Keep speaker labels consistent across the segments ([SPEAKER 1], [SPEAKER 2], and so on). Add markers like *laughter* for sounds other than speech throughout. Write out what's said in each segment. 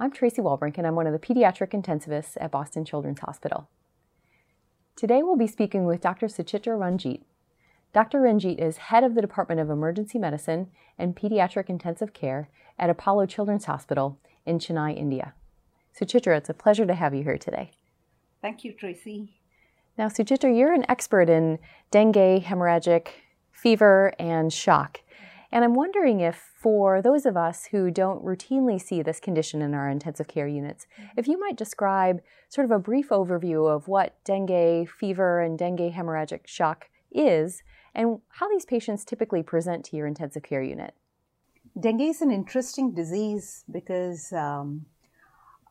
[SPEAKER 1] I'm Traci Wolbrink and I'm one of the pediatric intensivists at Boston Children's Hospital. Today we'll be speaking with Dr. Suchitra Ranjit. Dr. Ranjit is head of the Department of Emergency Medicine and Pediatric Intensive Care at Apollo Children's Hospital in Chennai, India. Suchitra, it's a pleasure to have you here today.
[SPEAKER 2] Thank you, Tracy.
[SPEAKER 1] Now, Suchitra, you're an expert in dengue, hemorrhagic fever, and shock. And I'm wondering if, for those of us who don't routinely see this condition in our intensive care units, if you might describe sort of a brief overview of what dengue fever and dengue hemorrhagic shock is and how these patients typically present to your intensive care unit.
[SPEAKER 2] Dengue is an interesting disease because um,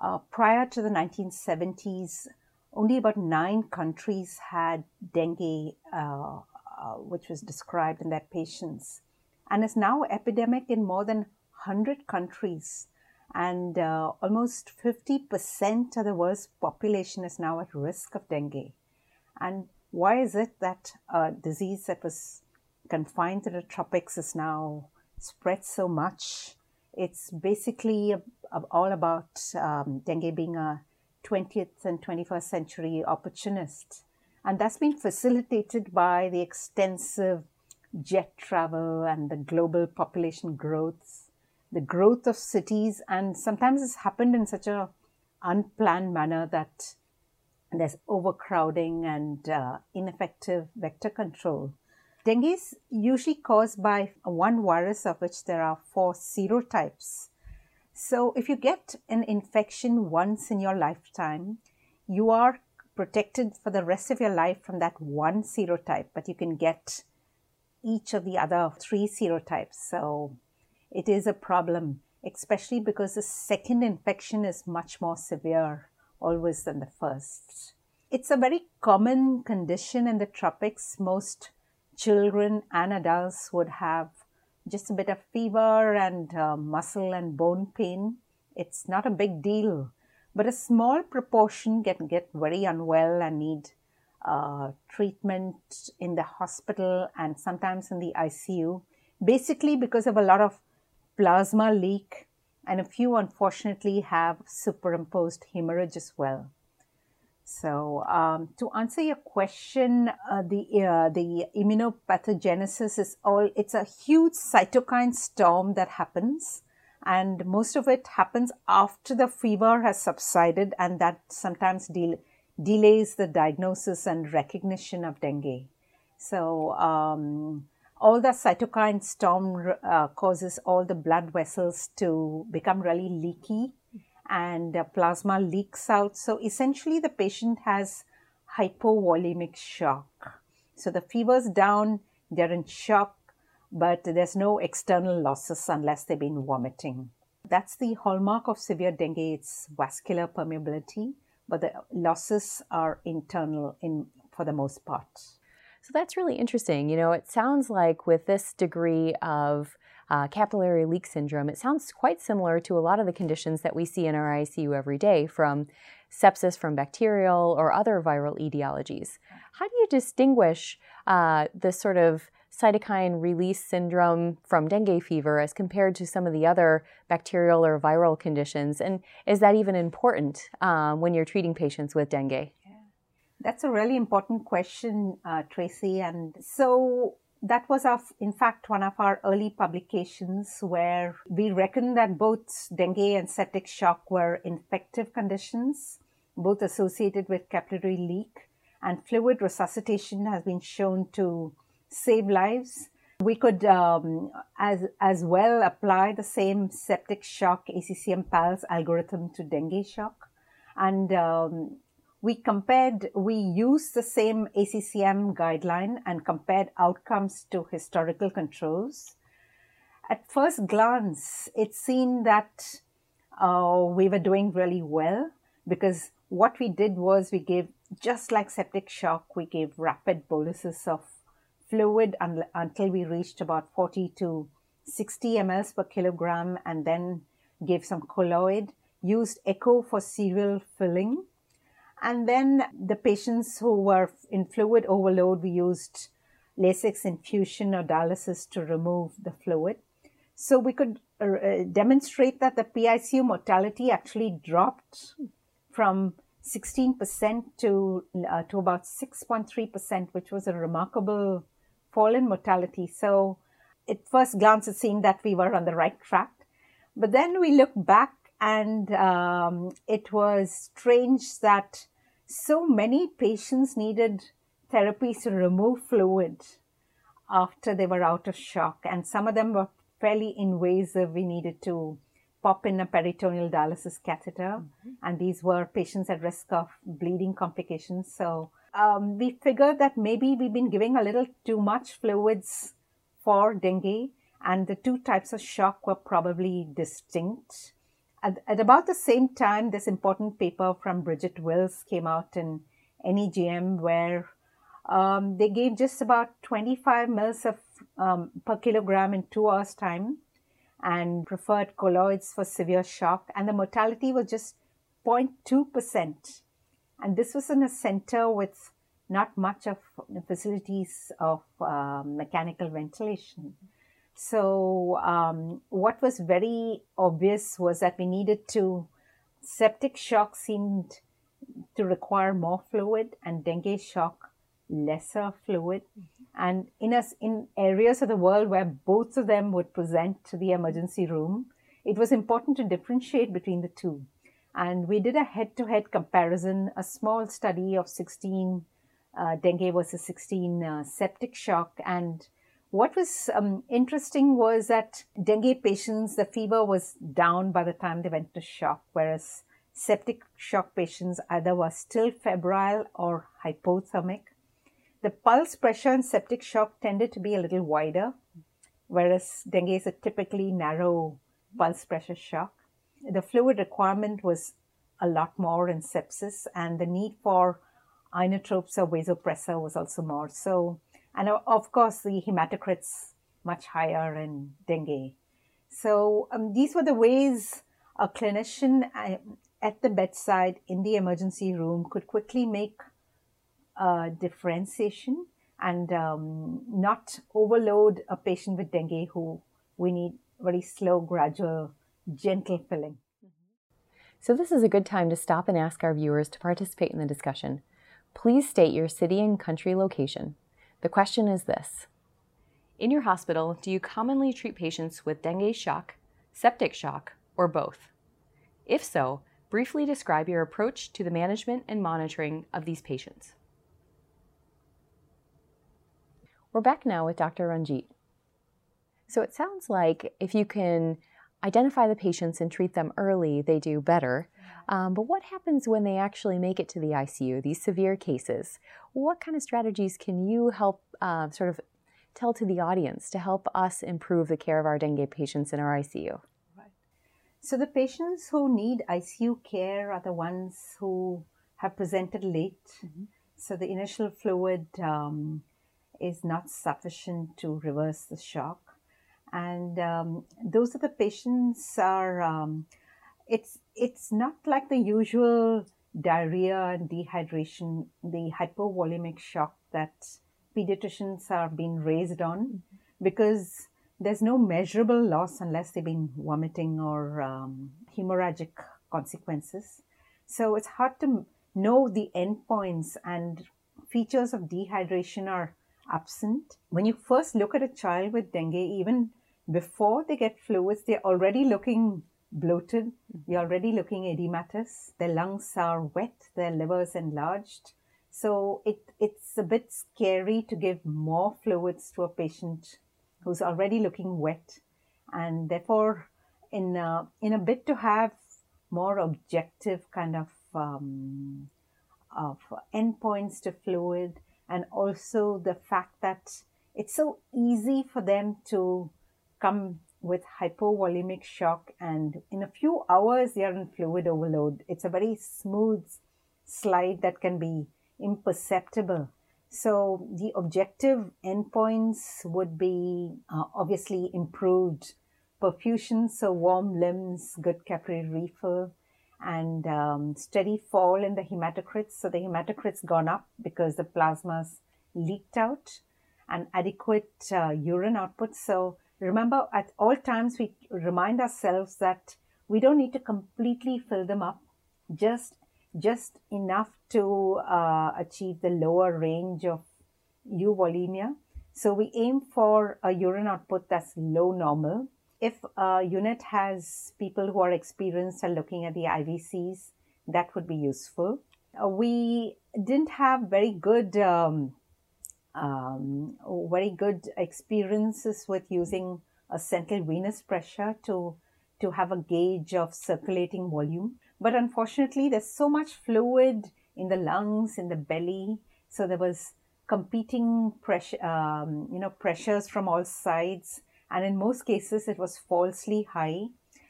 [SPEAKER 2] uh, prior to the 1970s, only about nine countries had dengue, uh, uh, which was described in their patients and is now epidemic in more than 100 countries. And uh, almost 50% of the world's population is now at risk of dengue. And why is it that a disease that was confined to the tropics is now spread so much? It's basically all about um, dengue being a 20th and 21st century opportunist. And that's been facilitated by the extensive jet travel and the global population growth, the growth of cities, and sometimes it's happened in such a unplanned manner that there's overcrowding and uh, ineffective vector control. Dengue is usually caused by one virus, of which there are four serotypes. So, if you get an infection once in your lifetime, you are protected for the rest of your life from that one serotype, but you can get each of the other three serotypes. So it is a problem, especially because the second infection is much more severe always than the first. It's a very common condition in the tropics. Most children and adults would have just a bit of fever and uh, muscle and bone pain. It's not a big deal, but a small proportion can get very unwell and need uh, treatment in the hospital and sometimes in the ICU, basically because of a lot of plasma leak, and a few unfortunately have superimposed hemorrhage as well. So, um, to answer your question, uh, the uh, the immunopathogenesis is all it's a huge cytokine storm that happens, and most of it happens after the fever has subsided, and that sometimes deal delays the diagnosis and recognition of dengue. So, um, all the cytokine storm uh, causes all the blood vessels to become really leaky and uh, plasma leaks out. So, essentially, the patient has hypovolemic shock. So, the fever's down, they're in shock, but there's no external losses unless they've been vomiting. That's the hallmark of severe dengue, it's vascular permeability but the losses are internal in for the most part.
[SPEAKER 1] So that's really interesting. You know, it sounds like with this degree of uh, capillary leak syndrome, it sounds quite similar to a lot of the conditions that we see in our ICU every day, from sepsis from bacterial or other viral etiologies. How do you distinguish uh, this sort of cytokine release syndrome from dengue fever as compared to some of the other bacterial or viral conditions? And is that even important um, when you're treating patients with dengue?
[SPEAKER 2] That's a really important question, uh, Traci. And so that was our, in fact, one of our early publications where we reckoned that both dengue and septic shock were infective conditions, both associated with capillary leak, and fluid resuscitation has been shown to save lives. We could um, as, as well apply the same septic shock ACCM PALS algorithm to dengue shock. And um, we compared, we used the same ACCM guideline and compared outcomes to historical controls. At first glance, it seemed that uh, we were doing really well. because what we did was we gave, just like septic shock, we gave rapid boluses of fluid un- until we reached about 40 to 60 mLs per kilogram and then gave some colloid, used echo for serial filling. And then the patients who were in fluid overload, we used Lasix infusion or dialysis to remove the fluid. So we could uh, demonstrate that the PICU mortality actually dropped from 16% to, uh, to about 6.3%, which was a remarkable fall in mortality. So at first glance, it seemed that we were on the right track. But then we looked back and um, it was strange that so many patients needed therapies to remove fluid after they were out of shock. And some of them were fairly invasive. We needed to pop in a peritoneal dialysis catheter, mm-hmm. and these were patients at risk of bleeding complications. So um, we figured that maybe we've been giving a little too much fluids for dengue, and the two types of shock were probably distinct. At, at about the same time, this important paper from Bridget Wills came out in NEJM, where um, they gave just about 25 mils of um, per kilogram in two hours' time and preferred colloids for severe shock, and the mortality was just 0.2%. And this was in a center with not much of facilities of uh, mechanical ventilation. So, um, what was very obvious was that we needed to, septic shock seemed to require more fluid, and dengue shock lesser fluid. Mm-hmm. And in us in areas of the world where both of them would present to the emergency room, it was important to differentiate between the two. And we did a head to head comparison, a small study of 16 uh, dengue versus 16 uh, septic shock. And what was um, interesting was that dengue patients, the fever was down by the time they went to shock, whereas septic shock patients either were still febrile or hypothermic. The pulse pressure in septic shock tended to be a little wider, whereas dengue is a typically narrow pulse pressure shock. The fluid requirement was a lot more in sepsis, and the need for inotropes or vasopressor was also more. So, and of course, the hematocrits much higher in dengue. So, um, these were the ways a clinician uh, at the bedside in the emergency room could quickly make uh, differentiation and um, not overload a patient with dengue who we need very slow, gradual, gentle filling.
[SPEAKER 1] So, this is a good time to stop and ask our viewers to participate in the discussion. Please state your city and country location. The question is this In your hospital, do you commonly treat patients with dengue shock, septic shock, or both? If so, briefly describe your approach to the management and monitoring of these patients. We're back now with Dr. Ranjit. So it sounds like if you can identify the patients and treat them early, they do better. Um, but what happens when they actually make it to the ICU, these severe cases? What kind of strategies can you help uh, sort of tell to the audience to help us improve the care of our dengue patients in our ICU?
[SPEAKER 2] Right. So the patients who need ICU care are the ones who have presented late. Mm-hmm. So the initial fluid um, is not sufficient to reverse the shock. And um, those are the patients are, um, it's, it's not like the usual diarrhea and dehydration, the hypovolemic shock that pediatricians are being raised on mm-hmm. because there's no measurable loss unless they've been vomiting or um, hemorrhagic consequences. So it's hard to know the endpoints and features of dehydration are absent. When you first look at a child with dengue, even before they get fluids, they're already looking bloated, they're already looking edematous, their lungs are wet, their liver is enlarged. So it, it's a bit scary to give more fluids to a patient who's already looking wet. And therefore, in a, in a bit to have more objective kind of um, of endpoints to fluid and also the fact that it's so easy for them to come with hypovolemic shock, and in a few hours, they are in fluid overload. It's a very smooth slide that can be imperceptible. So, the objective endpoints would be uh, obviously improved perfusion, so warm limbs, good capillary refill, and um, steady fall in the hematocrits. So, the hematocrits gone up because the plasma's leaked out, and adequate uh, urine output. So, remember at all times we remind ourselves that we don't need to completely fill them up, just just enough to uh, achieve the lower range of euvolemia. So we aim for a urine output that's low normal. If a unit has people who are experienced at looking at the IVCs, that would be useful. Uh, we didn't have very good um, um, very good experiences with using a central venous pressure to to have a gauge of circulating volume. But unfortunately, there's so much fluid in the lungs, in the belly, so there was competing pressure, um, you know, pressures from all sides, and in most cases, it was falsely high,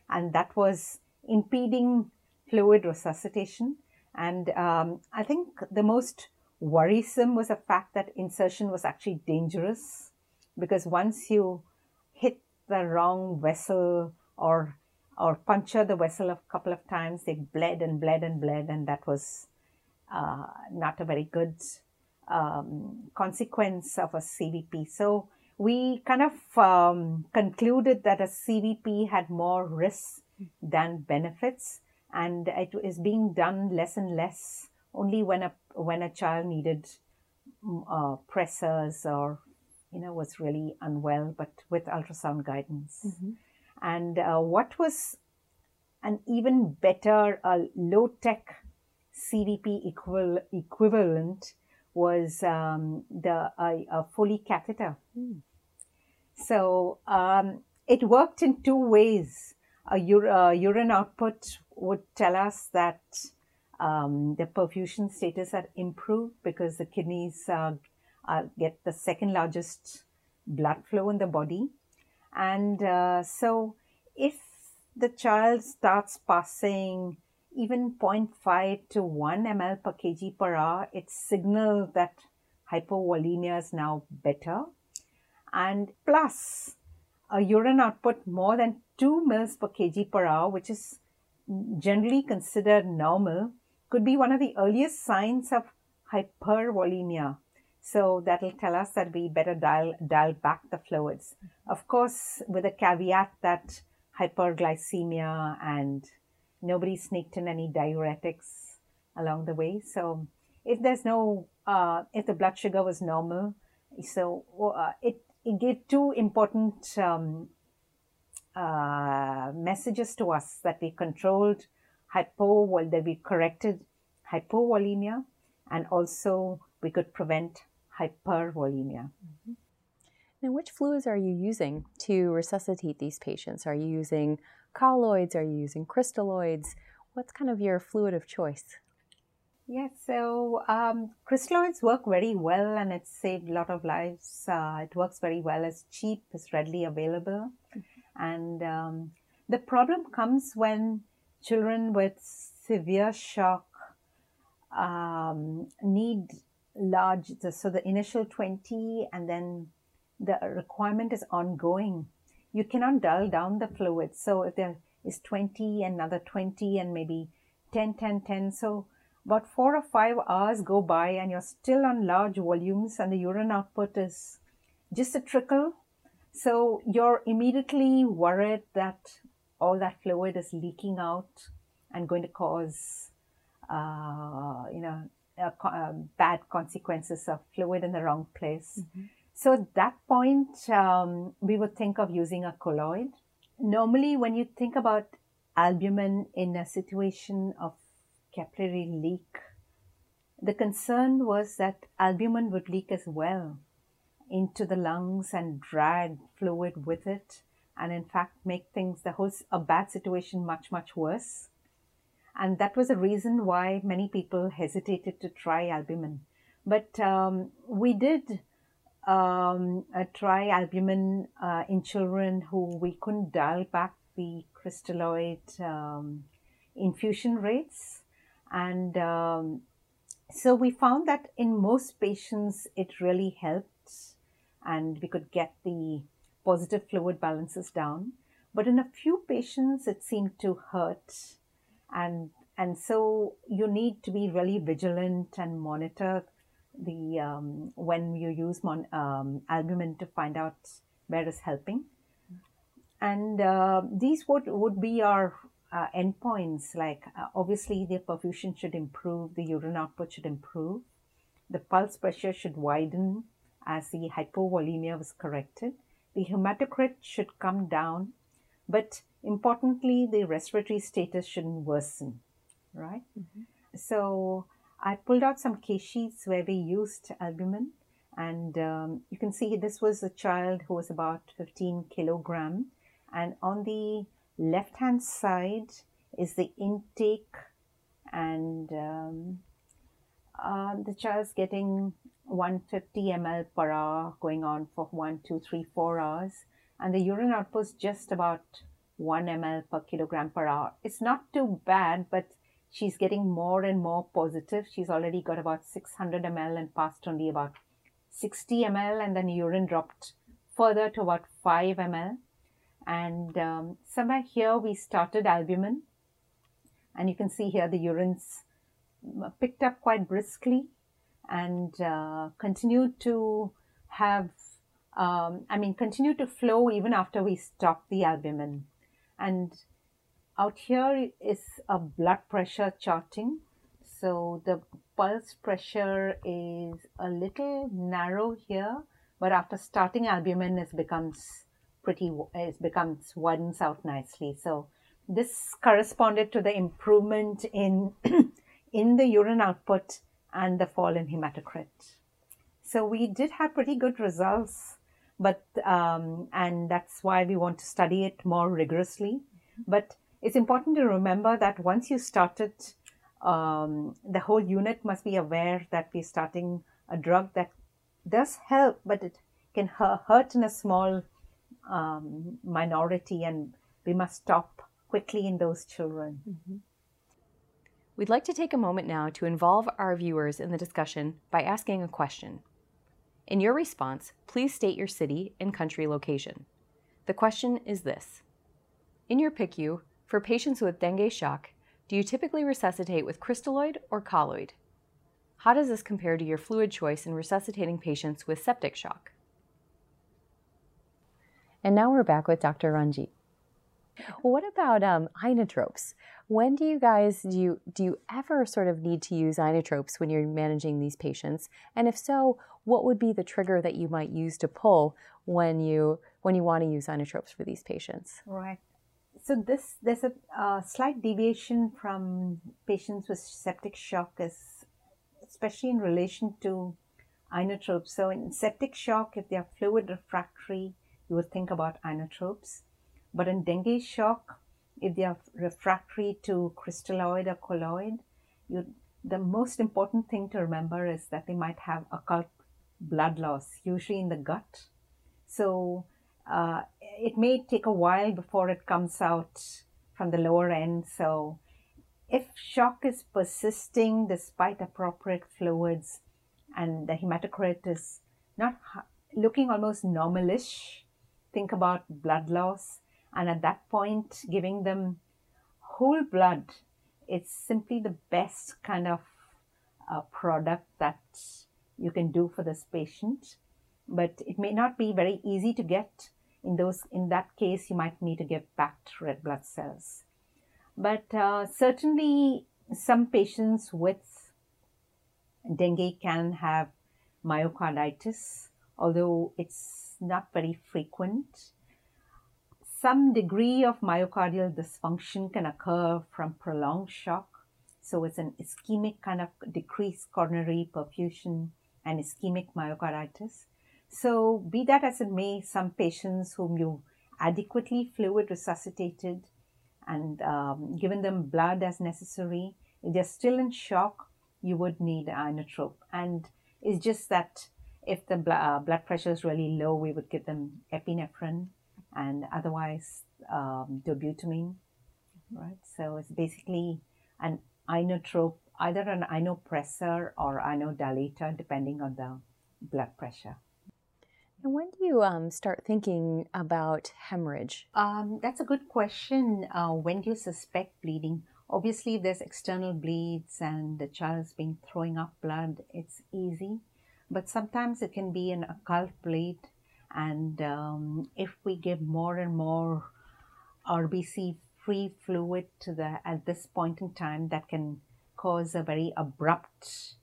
[SPEAKER 2] and that was impeding fluid resuscitation. And um, I think the most worrisome was the fact that insertion was actually dangerous because once you hit the wrong vessel or or puncture the vessel a couple of times, they bled and bled and bled, and that was uh, not a very good um, consequence of a CVP. So we kind of um, concluded that a CVP had more risks than benefits, and it is being done less and less only when a when a child needed mm, uh, pressors or you know was really unwell, but with ultrasound guidance. Mm-hmm. And uh, what was an even better uh, low tech CVP equal, equivalent was um, the uh, Foley catheter. Mm. So um, it worked in two ways. A ur- uh, urine output would tell us that um, the perfusion status are improved because the kidneys uh, uh, get the second largest blood flow in the body. And uh, so, if the child starts passing even 0.5 to 1 ml per kg per hour, it signals that hypovolemia is now better. And plus, a urine output more than 2 mils per kg per hour, which is generally considered normal, could be one of the earliest signs of hypervolemia. So that'll tell us that we better dial, dial back the fluids. Of course, with a caveat that hyperglycemia and nobody sneaked in any diuretics along the way. So if there's no, uh, if the blood sugar was normal, so uh, it, it gave two important um, uh, messages to us that we controlled hypo, that we corrected hypovolemia and also we could prevent hypervolemia. Mm-hmm.
[SPEAKER 1] Now, which fluids are you using to resuscitate these patients? Are you using colloids? Are you using crystalloids? What's kind of your fluid of choice?
[SPEAKER 2] Yes, so um, crystalloids work very well and it's saved a lot of lives. Uh, it works very well, it's cheap, it's readily available. Mm-hmm. And um, the problem comes when children with severe shock um, need large, so the initial 20 and then the requirement is ongoing. You cannot dull down the fluid. So if there is 20, another 20, and maybe 10, 10, 10. So about four or five hours go by and you're still on large volumes and the urine output is just a trickle. So you're immediately worried that all that fluid is leaking out and going to cause, uh, you know, uh, uh, bad consequences of fluid in the wrong place. Mm-hmm. So at that point, um, we would think of using a colloid. Normally, when you think about albumin in a situation of capillary leak, the concern was that albumin would leak as well into the lungs and drag fluid with it and in fact make things the whole a bad situation much much worse and that was a reason why many people hesitated to try albumin but um, we did um, try albumin uh, in children who we couldn't dial back the crystalloid um, infusion rates. And um, so we found that in most patients it really helped and we could get the positive fluid balances down. But in a few patients, it seemed to hurt. And, and so you need to be really vigilant and monitor the um, when you use mon, um, albumin to find out where is helping. And uh, these would, would be our uh, endpoints like uh, obviously the perfusion should improve, the urine output should improve, the pulse pressure should widen as the hypovolemia was corrected, the hematocrit should come down, but importantly, the respiratory status shouldn't worsen, right? Mm-hmm. So I pulled out some case sheets where we used albumin, and um, you can see this was a child who was about 15 kilogram, and on the left hand side is the intake and um, uh, the child's getting 150 ml per hour going on for one, two, three, four hours, and the urine output is just about 1 ml per kilogram per hour. It's not too bad, but she's getting more and more positive. She's already got about 600 ml and passed only about 60 ml, and then urine dropped further to about 5 ml. And um, somewhere here we started albumin. And you can see here the urines picked up quite briskly and uh, continued to have, um, I mean, continue to flow even after we stopped the albumin. And out here is a blood pressure charting. So the pulse pressure is a little narrow here, but after starting albumin, it becomes pretty it becomes widens out nicely. So this corresponded to the improvement in *clears throat* in the urine output and the fall in hematocrit. So we did have pretty good results, but um, and that's why we want to study it more rigorously. But it's important to remember that once you started, um, the whole unit must be aware that we're starting a drug that does help, but it can hurt in a small um, minority, and we must stop quickly in those children. Mm-hmm.
[SPEAKER 1] We'd like to take a moment now to involve our viewers in the discussion by asking a question. In your response, please state your city and country location. The question is this In your PICU, for patients with dengue shock, do you typically resuscitate with crystalloid or colloid? How does this compare to your fluid choice in resuscitating patients with septic shock? And now we're back with Dr. Ranjit. What about um, inotropes? When do you guys do you do you ever sort of need to use inotropes when you're managing these patients? And if so, what would be the trigger that you might use to pull when you when you want to use inotropes for these patients?
[SPEAKER 2] Right. So this there's a uh, slight deviation from patients with septic shock, is especially in relation to inotropes. So in septic shock, if they are fluid refractory you would think about inotropes. But in dengue shock, if they are refractory to crystalloid or colloid, you, the most important thing to remember is that they might have occult blood loss, usually in the gut. So uh, it may take a while before it comes out from the lower end. So if shock is persisting despite appropriate fluids and the hematocrit is not looking almost normalish, think about blood loss. And at that point, giving them whole blood, it's simply the best kind of uh, product that you can do for this patient. But it may not be very easy to get. In those, in that case, you might need to give back red blood cells. But uh, certainly, some patients with dengue can have myocarditis, although it's not very frequent. Some degree of myocardial dysfunction can occur from prolonged shock. So it's an ischemic kind of decreased coronary perfusion and ischemic myocarditis. So, be that as it may, some patients whom you adequately fluid resuscitated and um, given them blood as necessary, if they're still in shock, you would need inotrope. And it's just that if the bl- uh, blood pressure is really low, we would give them epinephrine and otherwise um, dobutamine, right? So it's basically an inotrope, either an inopressor or inodilator, depending on the blood pressure.
[SPEAKER 1] And when do you um, start thinking about hemorrhage?
[SPEAKER 2] Um, that's a good question. Uh, when do you suspect bleeding? Obviously, if there's external bleeds and the child's been throwing up blood, it's easy. But sometimes it can be an occult bleed. And um, if we give more and more RBC free fluid to the at this point in time, that can cause a very abrupt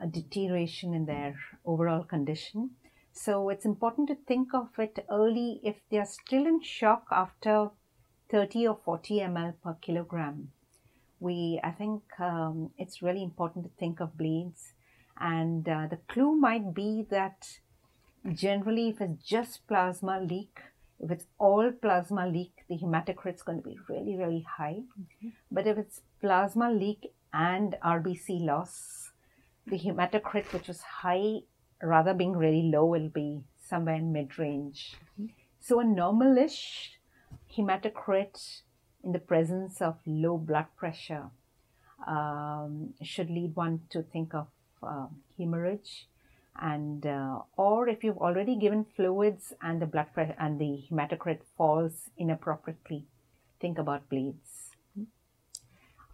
[SPEAKER 2] uh, deterioration in their overall condition. So it's important to think of it early if they are still in shock after 30 or 40 ml per kilogram. We, I think um, it's really important to think of bleeds. And uh, the clue might be that generally, if it's just plasma leak, if it's all plasma leak, the hematocrit is going to be really, really high. Mm-hmm. But if it's plasma leak and RBC loss, the hematocrit, which was high, rather being really low, will be somewhere in mid range. Mm-hmm. So a normalish hematocrit in the presence of low blood pressure um, should lead one to think of uh, hemorrhage and uh, or if you've already given fluids and the blood pressure and the hematocrit falls inappropriately think about bleeds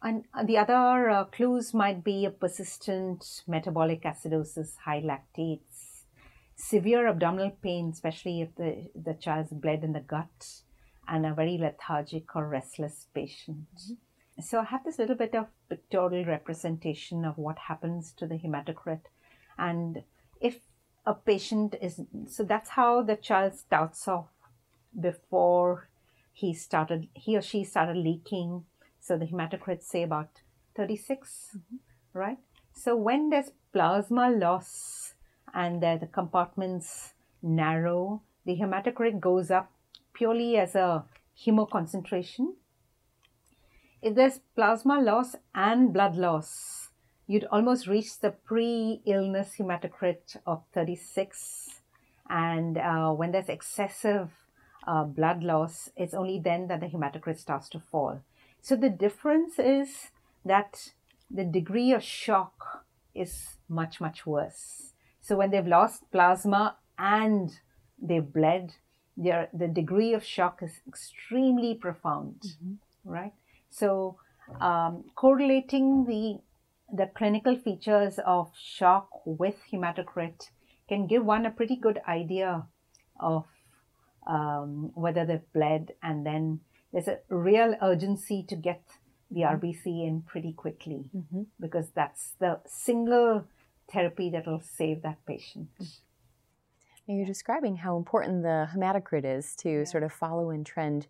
[SPEAKER 2] and the other uh, clues might be a persistent metabolic acidosis high lactates severe abdominal pain especially if the, the child's bled in the gut and a very lethargic or restless patient mm-hmm. so i have this little bit of pictorial representation of what happens to the hematocrit and if a patient is so that's how the child starts off before he started he or she started leaking. So the hematocrit say about 36 mm-hmm. right? So when there's plasma loss and the compartments narrow the hematocrit goes up purely as a hemoconcentration. If there's plasma loss and blood loss you'd almost reach the pre-illness hematocrit of 36 and uh, when there's excessive uh, blood loss it's only then that the hematocrit starts to fall. So the difference is that the degree of shock is much much worse. So when they've lost plasma and they've bled their the degree of shock is extremely profound mm-hmm. right? So um, correlating the the clinical features of shock with hematocrit can give one a pretty good idea of um, whether they've bled, and then there's a real urgency to get the mm-hmm. RBC in pretty quickly mm-hmm. because that's the single therapy that will save that patient.
[SPEAKER 1] Now you're describing how important the hematocrit is to yeah. sort of follow in trend.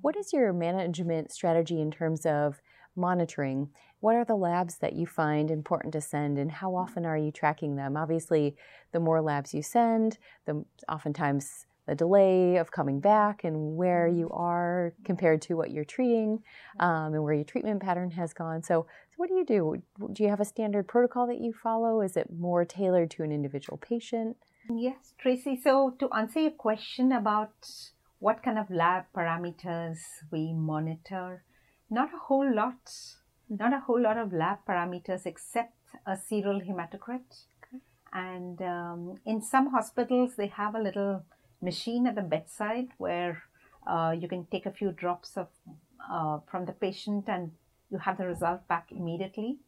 [SPEAKER 1] What is your management strategy in terms of monitoring? What are the labs that you find important to send and how often are you tracking them? Obviously, the more labs you send, the oftentimes the delay of coming back and where you are compared to what you're treating um, and where your treatment pattern has gone. So, so, what do you do? Do you have a standard protocol that you follow? Is it more tailored to an individual patient?
[SPEAKER 2] Yes, Traci. So, to answer your question about what kind of lab parameters we monitor, not a whole lot, not a whole lot of lab parameters except a serial hematocrit. Okay. And um, in some hospitals, they have a little machine at the bedside where uh, you can take a few drops of uh, from the patient and you have the result back immediately.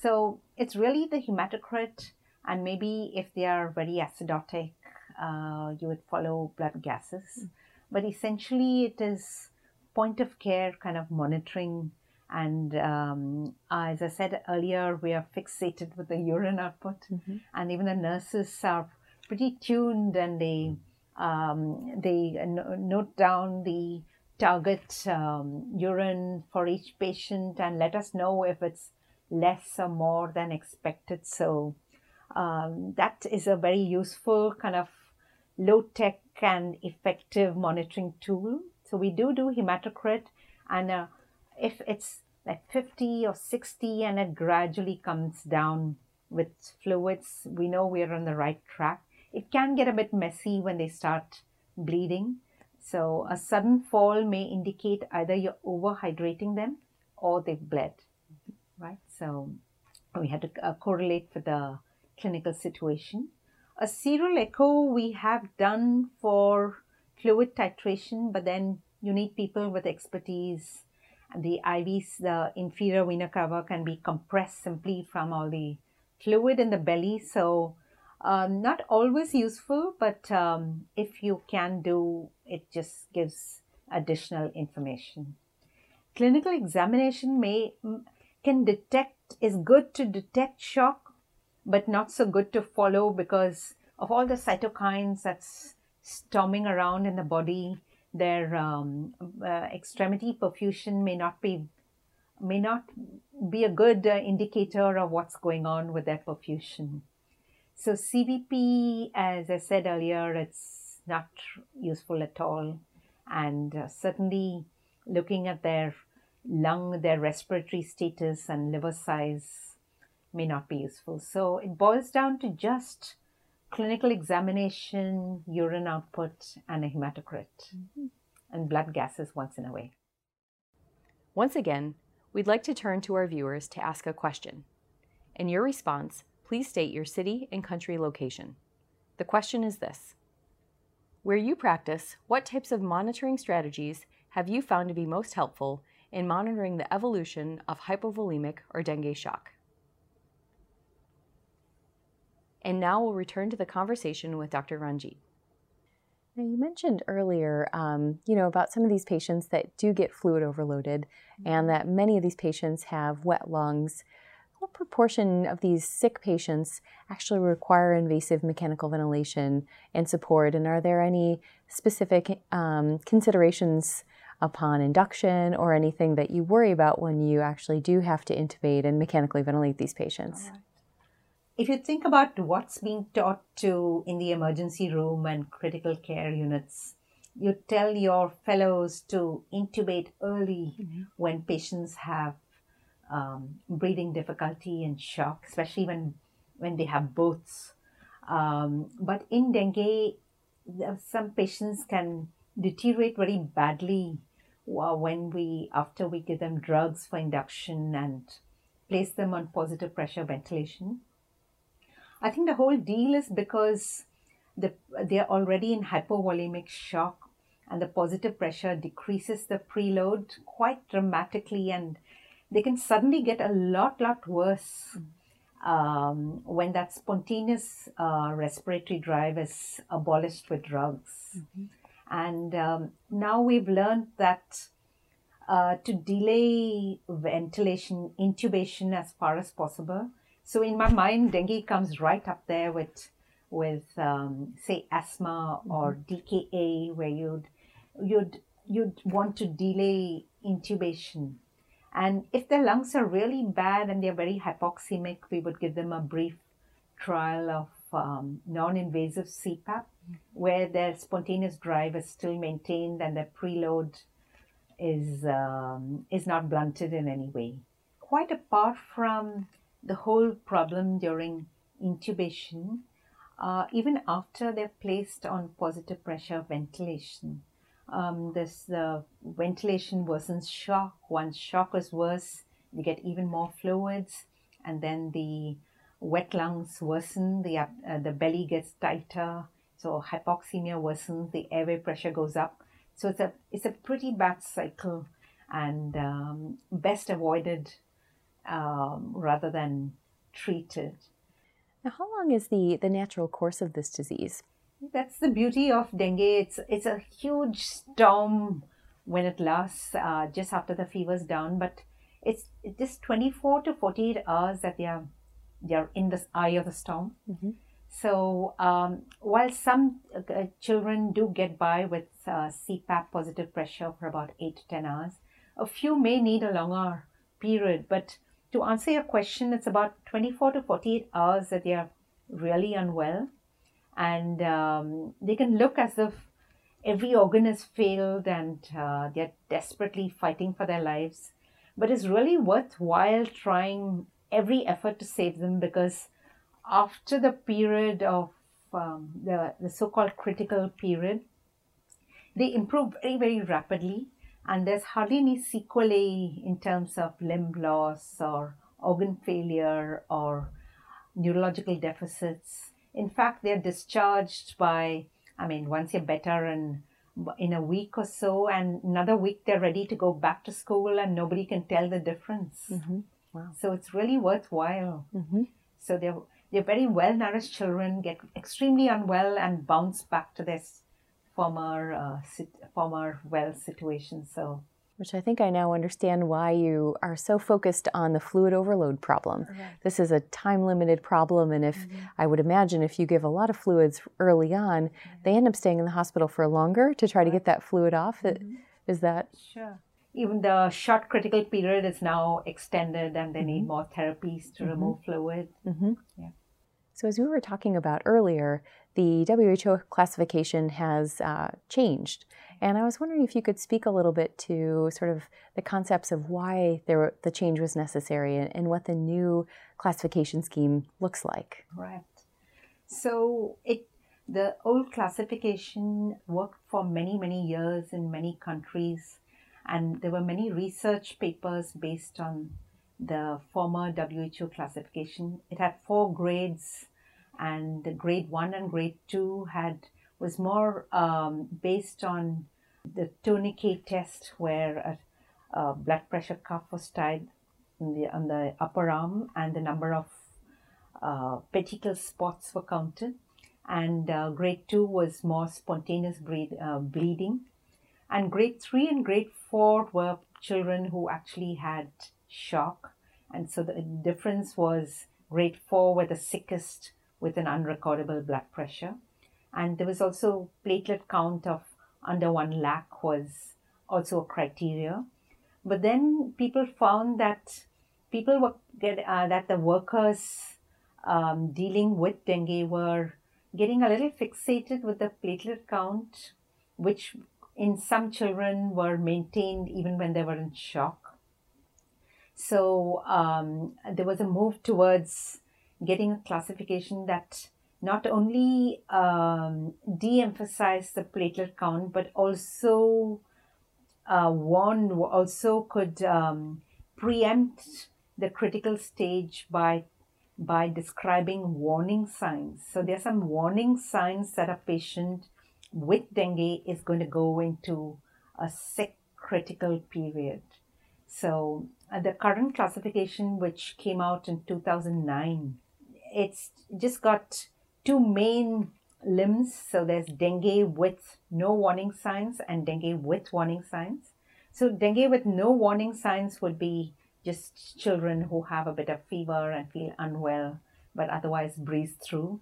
[SPEAKER 2] So it's really the hematocrit, and maybe if they are very acidotic, uh, you would follow blood gases. Mm. But essentially, it is point of care kind of monitoring. And um, as I said earlier, we are fixated with the urine output, mm-hmm. and even the nurses are pretty tuned and they um, they note down the target um, urine for each patient and let us know if it's less or more than expected. So um, that is a very useful kind of low tech and effective monitoring tool so we do do hematocrit, and uh, if it's like 50 or 60 and it gradually comes down with fluids, we know we're on the right track. it can get a bit messy when they start bleeding. So a sudden fall may indicate either you're overhydrating them or they've bled, right? So we had to uh, correlate with the clinical situation. A serial echo we have done for fluid titration, but then you need people with expertise. The IVs, the inferior vena cava, can be compressed simply from all the fluid in the belly. So, um, not always useful, but um, if you can do, it just gives additional information. Clinical examination may can detect is good to detect shock, but not so good to follow because of all the cytokines that's storming around in the body. Their um, uh, extremity perfusion may not be may not be a good uh, indicator of what's going on with their perfusion. So CVP, as I said earlier, it's not useful at all, and uh, certainly looking at their lung, their respiratory status, and liver size may not be useful. So it boils down to just clinical examination, urine output, and a hematocrit, mm-hmm. and blood gases once in a way.
[SPEAKER 1] Once again, we'd like to turn to our viewers to ask a question. In your response, please state your city and country location. The question is this Where you practice, what types of monitoring strategies have you found to be most helpful in monitoring the evolution of hypovolemic or dengue shock? And now we'll return to the conversation with Dr. Ranjit. Now, you mentioned earlier, um, you know, about some of these patients that do get fluid overloaded, mm-hmm. and that many of these patients have wet lungs. What proportion of these sick patients actually require invasive mechanical ventilation and support? And are there any specific um, considerations upon induction or anything that you worry about when you actually do have to intubate and mechanically ventilate these patients?
[SPEAKER 2] If you think about what's being taught to in the emergency room and critical care units, you tell your fellows to intubate early mm-hmm. when patients have um, breathing difficulty and shock, especially when when they have both. Um, but in dengue, some patients can deteriorate very badly uh, when we after we give them drugs for induction and place them on positive pressure ventilation I think the whole deal is because the, they're already in hypovolemic shock and the positive pressure decreases the preload quite dramatically and they can suddenly get a lot, lot worse um, when that spontaneous uh, respiratory drive is abolished with drugs. Mm-hmm. And um, now we've learned that uh, to delay ventilation, intubation as far as possible, so in my mind, dengue comes right up there with with um, say asthma or mm-hmm. DKA, where you'd you'd you'd want to delay intubation. And if their lungs are really bad and they're very hypoxemic, we would give them a brief trial of um, non-invasive CPAP, mm-hmm. where their spontaneous drive is still maintained and their preload is um, is not blunted in any way. Quite apart from the whole problem during intubation, uh, even after they're placed on positive pressure ventilation. Um, this uh, ventilation worsens shock. Once shock is worse, you get even more fluids, and then the wet lungs worsen. The uh, the belly gets tighter, so hypoxemia worsens. The airway pressure goes up. So it's a it's a pretty bad cycle, and um, best avoided um, rather than treated.
[SPEAKER 1] Now, how long is the, the natural course of this disease?
[SPEAKER 2] That's the beauty of dengue. It's, it's a huge storm when it lasts uh, just after the fever's down, but it's just 24 to 48 hours that they are, they are in the eye of the storm. Mm-hmm. So um, while some uh, children do get by with uh, CPAP positive pressure for about 8 to 10 hours, a few may need a longer period, but to answer your question, it's about 24 to 48 hours that they are really unwell. And um, they can look as if every organ has failed and uh, they're desperately fighting for their lives. But it's really worthwhile trying every effort to save them because after the period of um, the, the so called critical period, they improve very, very rapidly. And there's hardly any sequelae in terms of limb loss or organ failure or neurological deficits. In fact, they're discharged by, I mean, once you're better and in a week or so, and another week they're ready to go back to school, and nobody can tell the difference.
[SPEAKER 1] Mm-hmm. Wow.
[SPEAKER 2] So it's really worthwhile.
[SPEAKER 1] Mm-hmm.
[SPEAKER 2] So they're they're very well nourished children, get extremely unwell, and bounce back to their former uh, sit, former well situation. So
[SPEAKER 1] which I think I now understand why you are so focused on the fluid overload problem. Right. This is a time limited problem, and if mm-hmm. I would imagine if you give a lot of fluids early on, mm-hmm. they end up staying in the hospital for longer to try right. to get that fluid off. Mm-hmm. Is that
[SPEAKER 2] sure? Even the short critical period is now extended, and they need mm-hmm. more therapies to mm-hmm. remove fluid.
[SPEAKER 1] Mm-hmm. Yeah. So, as we were talking about earlier, the WHO classification has uh, changed. And I was wondering if you could speak a little bit to sort of the concepts of why there, the change was necessary and, and what the new classification scheme looks like.
[SPEAKER 2] Right. So it the old classification worked for many many years in many countries, and there were many research papers based on the former WHO classification. It had four grades, and grade one and grade two had was more um, based on the tourniquet test, where a, a, blood pressure cuff was tied the, on the upper arm, and the number of uh, petechial spots were counted. And uh, grade two was more spontaneous bleed, uh, bleeding. And grade three and grade four were children who actually had shock. And so the difference was grade four were the sickest with an unrecordable blood pressure. And there was also platelet count of under 1 lakh was also a criteria. But then people found that people were get uh, that the workers um, dealing with dengue were getting a little fixated with the platelet count which in some children were maintained even when they were in shock so um, there was a move towards getting a classification that not only um, de-emphasize the platelet count, but also uh, warn, also could um, preempt the critical stage by by describing warning signs. So there are some warning signs that a patient with dengue is going to go into a sick critical period. So uh, the current classification, which came out in 2009, it's just got two main limbs. So there's dengue with no warning signs and dengue with warning signs. So dengue with no warning signs would be just children who have a bit of fever and feel unwell, but otherwise breathe through.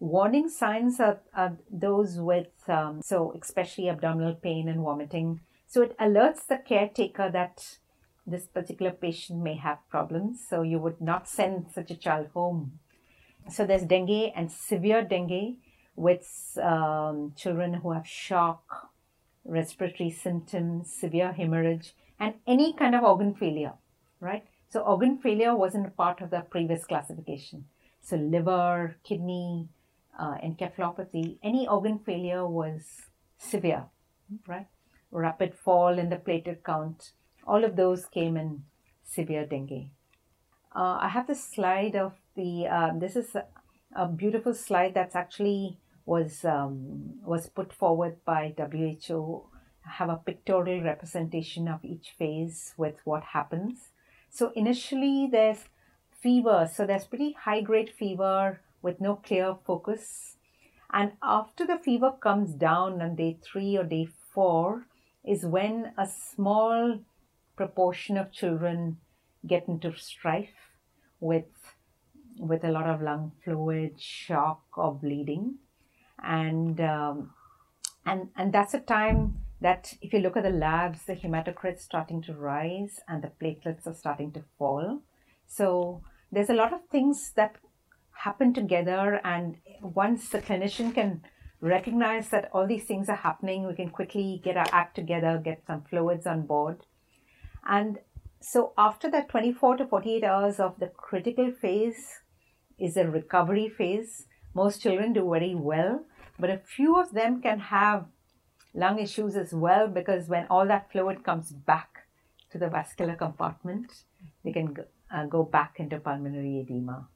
[SPEAKER 2] Warning signs are, are those with, um, so especially abdominal pain and vomiting. So it alerts the caretaker that this particular patient may have problems. So you would not send such a child home so there's dengue and severe dengue with um, children who have shock, respiratory symptoms, severe hemorrhage, and any kind of organ failure, right? So organ failure wasn't a part of the previous classification. So liver, kidney, uh, encephalopathy, any organ failure was severe, right? Rapid fall in the platelet count, all of those came in severe dengue. Uh, I have this slide of the um, this is a, a, beautiful slide that's actually was um, was put forward by WHO. I have a pictorial representation of each phase with what happens. So initially there's fever, so there's pretty high grade fever with no clear focus. And after the fever comes down on day three or day four, is when a small proportion of children get into strife with with a lot of lung fluid, shock, or bleeding, and um, and and that's a time that if you look at the labs, the hematocrit's starting to rise and the platelets are starting to fall. So there's a lot of things that happen together, and once the clinician can recognize that all these things are happening, we can quickly get our act together, get some fluids on board, and so after that 24 to 48 hours of the critical phase is a recovery phase most children do very well, but a few of them can have lung issues as well because when all that fluid comes back to the vascular compartment, they can go, uh, go back into pulmonary edema.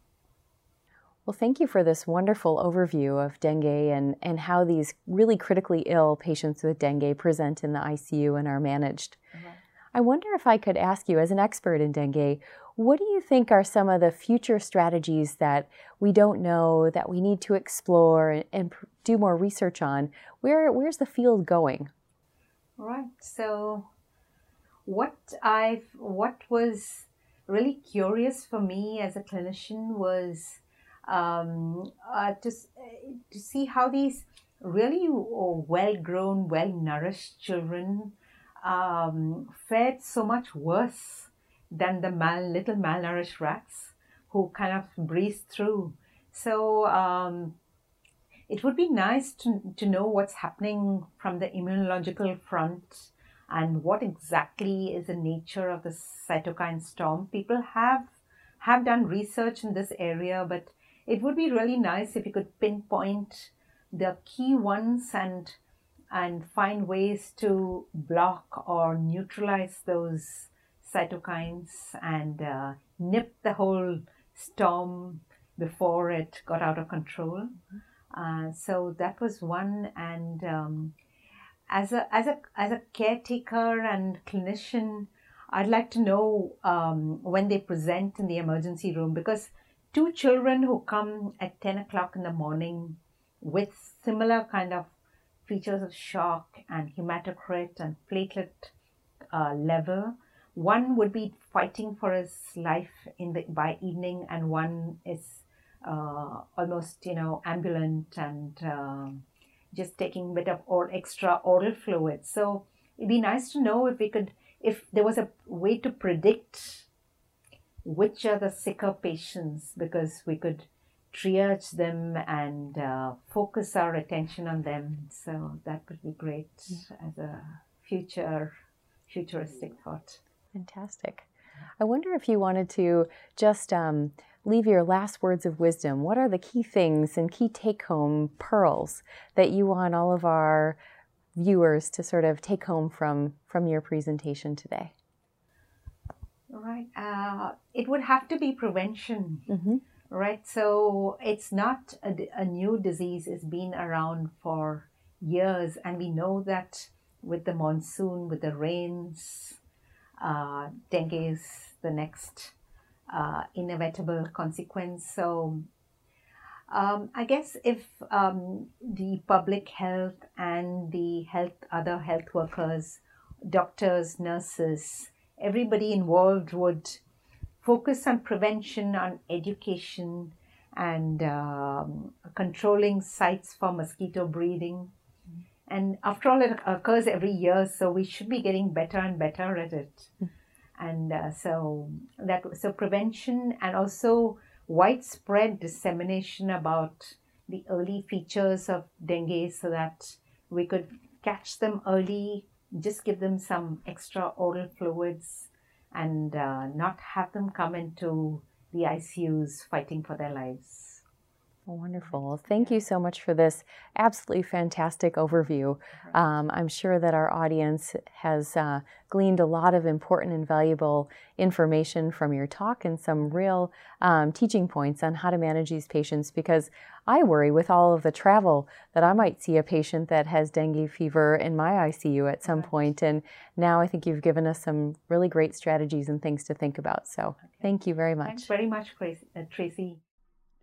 [SPEAKER 1] Well, thank you for this wonderful overview of dengue and, and how these really critically ill patients with dengue present in the ICU and are managed. Mm-hmm. I wonder if I could ask you, as an expert in dengue, what do you think are some of the future strategies that we don't know that we need to explore and, and do more research on? Where where's the field going?
[SPEAKER 2] Right. So, what I what was really curious for me as a clinician was um, uh, to, to see how these really well grown, well nourished children um, fared so much worse than the mal- little malnourished rats who kind of breezed through. So um, it would be nice to, to know what's happening from the immunological front and what exactly is the nature of the cytokine storm. People have have done research in this area, but it would be really nice if you could pinpoint the key ones and and find ways to block or neutralize those cytokines and uh, nip the whole storm before it got out of control. Uh, so that was one, and um, as a as a as a caretaker and clinician, I'd like to know um, when they present in the emergency room because two children who come at 10 o'clock in the morning with similar kind of features of shock and hematocrit and platelet uh, level. One would be fighting for his life in the by evening, and one is uh, almost you know ambulant and uh, just taking a bit of or extra oral fluid. So it'd be nice to know if we could, if there was a way to predict which are the sicker patients because we could triage them and uh, focus our attention on them. So that would be great as a future futuristic thought.
[SPEAKER 1] Fantastic. I wonder if you wanted to just um, leave your last words of wisdom. What are the key things and key take home pearls that you want all of our viewers to sort of take home from, from your presentation today?
[SPEAKER 2] Right. Uh, it would have to be prevention. Mm-hmm. Right. So it's not a, a new disease. It's been around for years. And we know that with the monsoon, with the rains, uh, dengue is the next uh, inevitable consequence. So um, I guess if um, the public health and the health other health workers, doctors, nurses, everybody involved would focus on prevention, on education, and um, controlling sites for mosquito breeding. And after all, it occurs every year, so we should be getting better and better at it. And uh, so that so prevention and also widespread dissemination about the early features of dengue, so that we could catch them early, just give them some extra oral fluids and uh, not have them come into the ICUs fighting for their lives.
[SPEAKER 1] Wonderful. Thank you so much for this absolutely fantastic overview. Um, I'm sure that our audience has uh, gleaned a lot of important and valuable information from your talk and some real um, teaching points on how to manage these patients because I worry with all of the travel that I might see a patient that has dengue fever in my ICU at some point. And now I think you've given us some really great strategies and things to think about. So okay. thank you very much.
[SPEAKER 2] Thanks very much, Traci.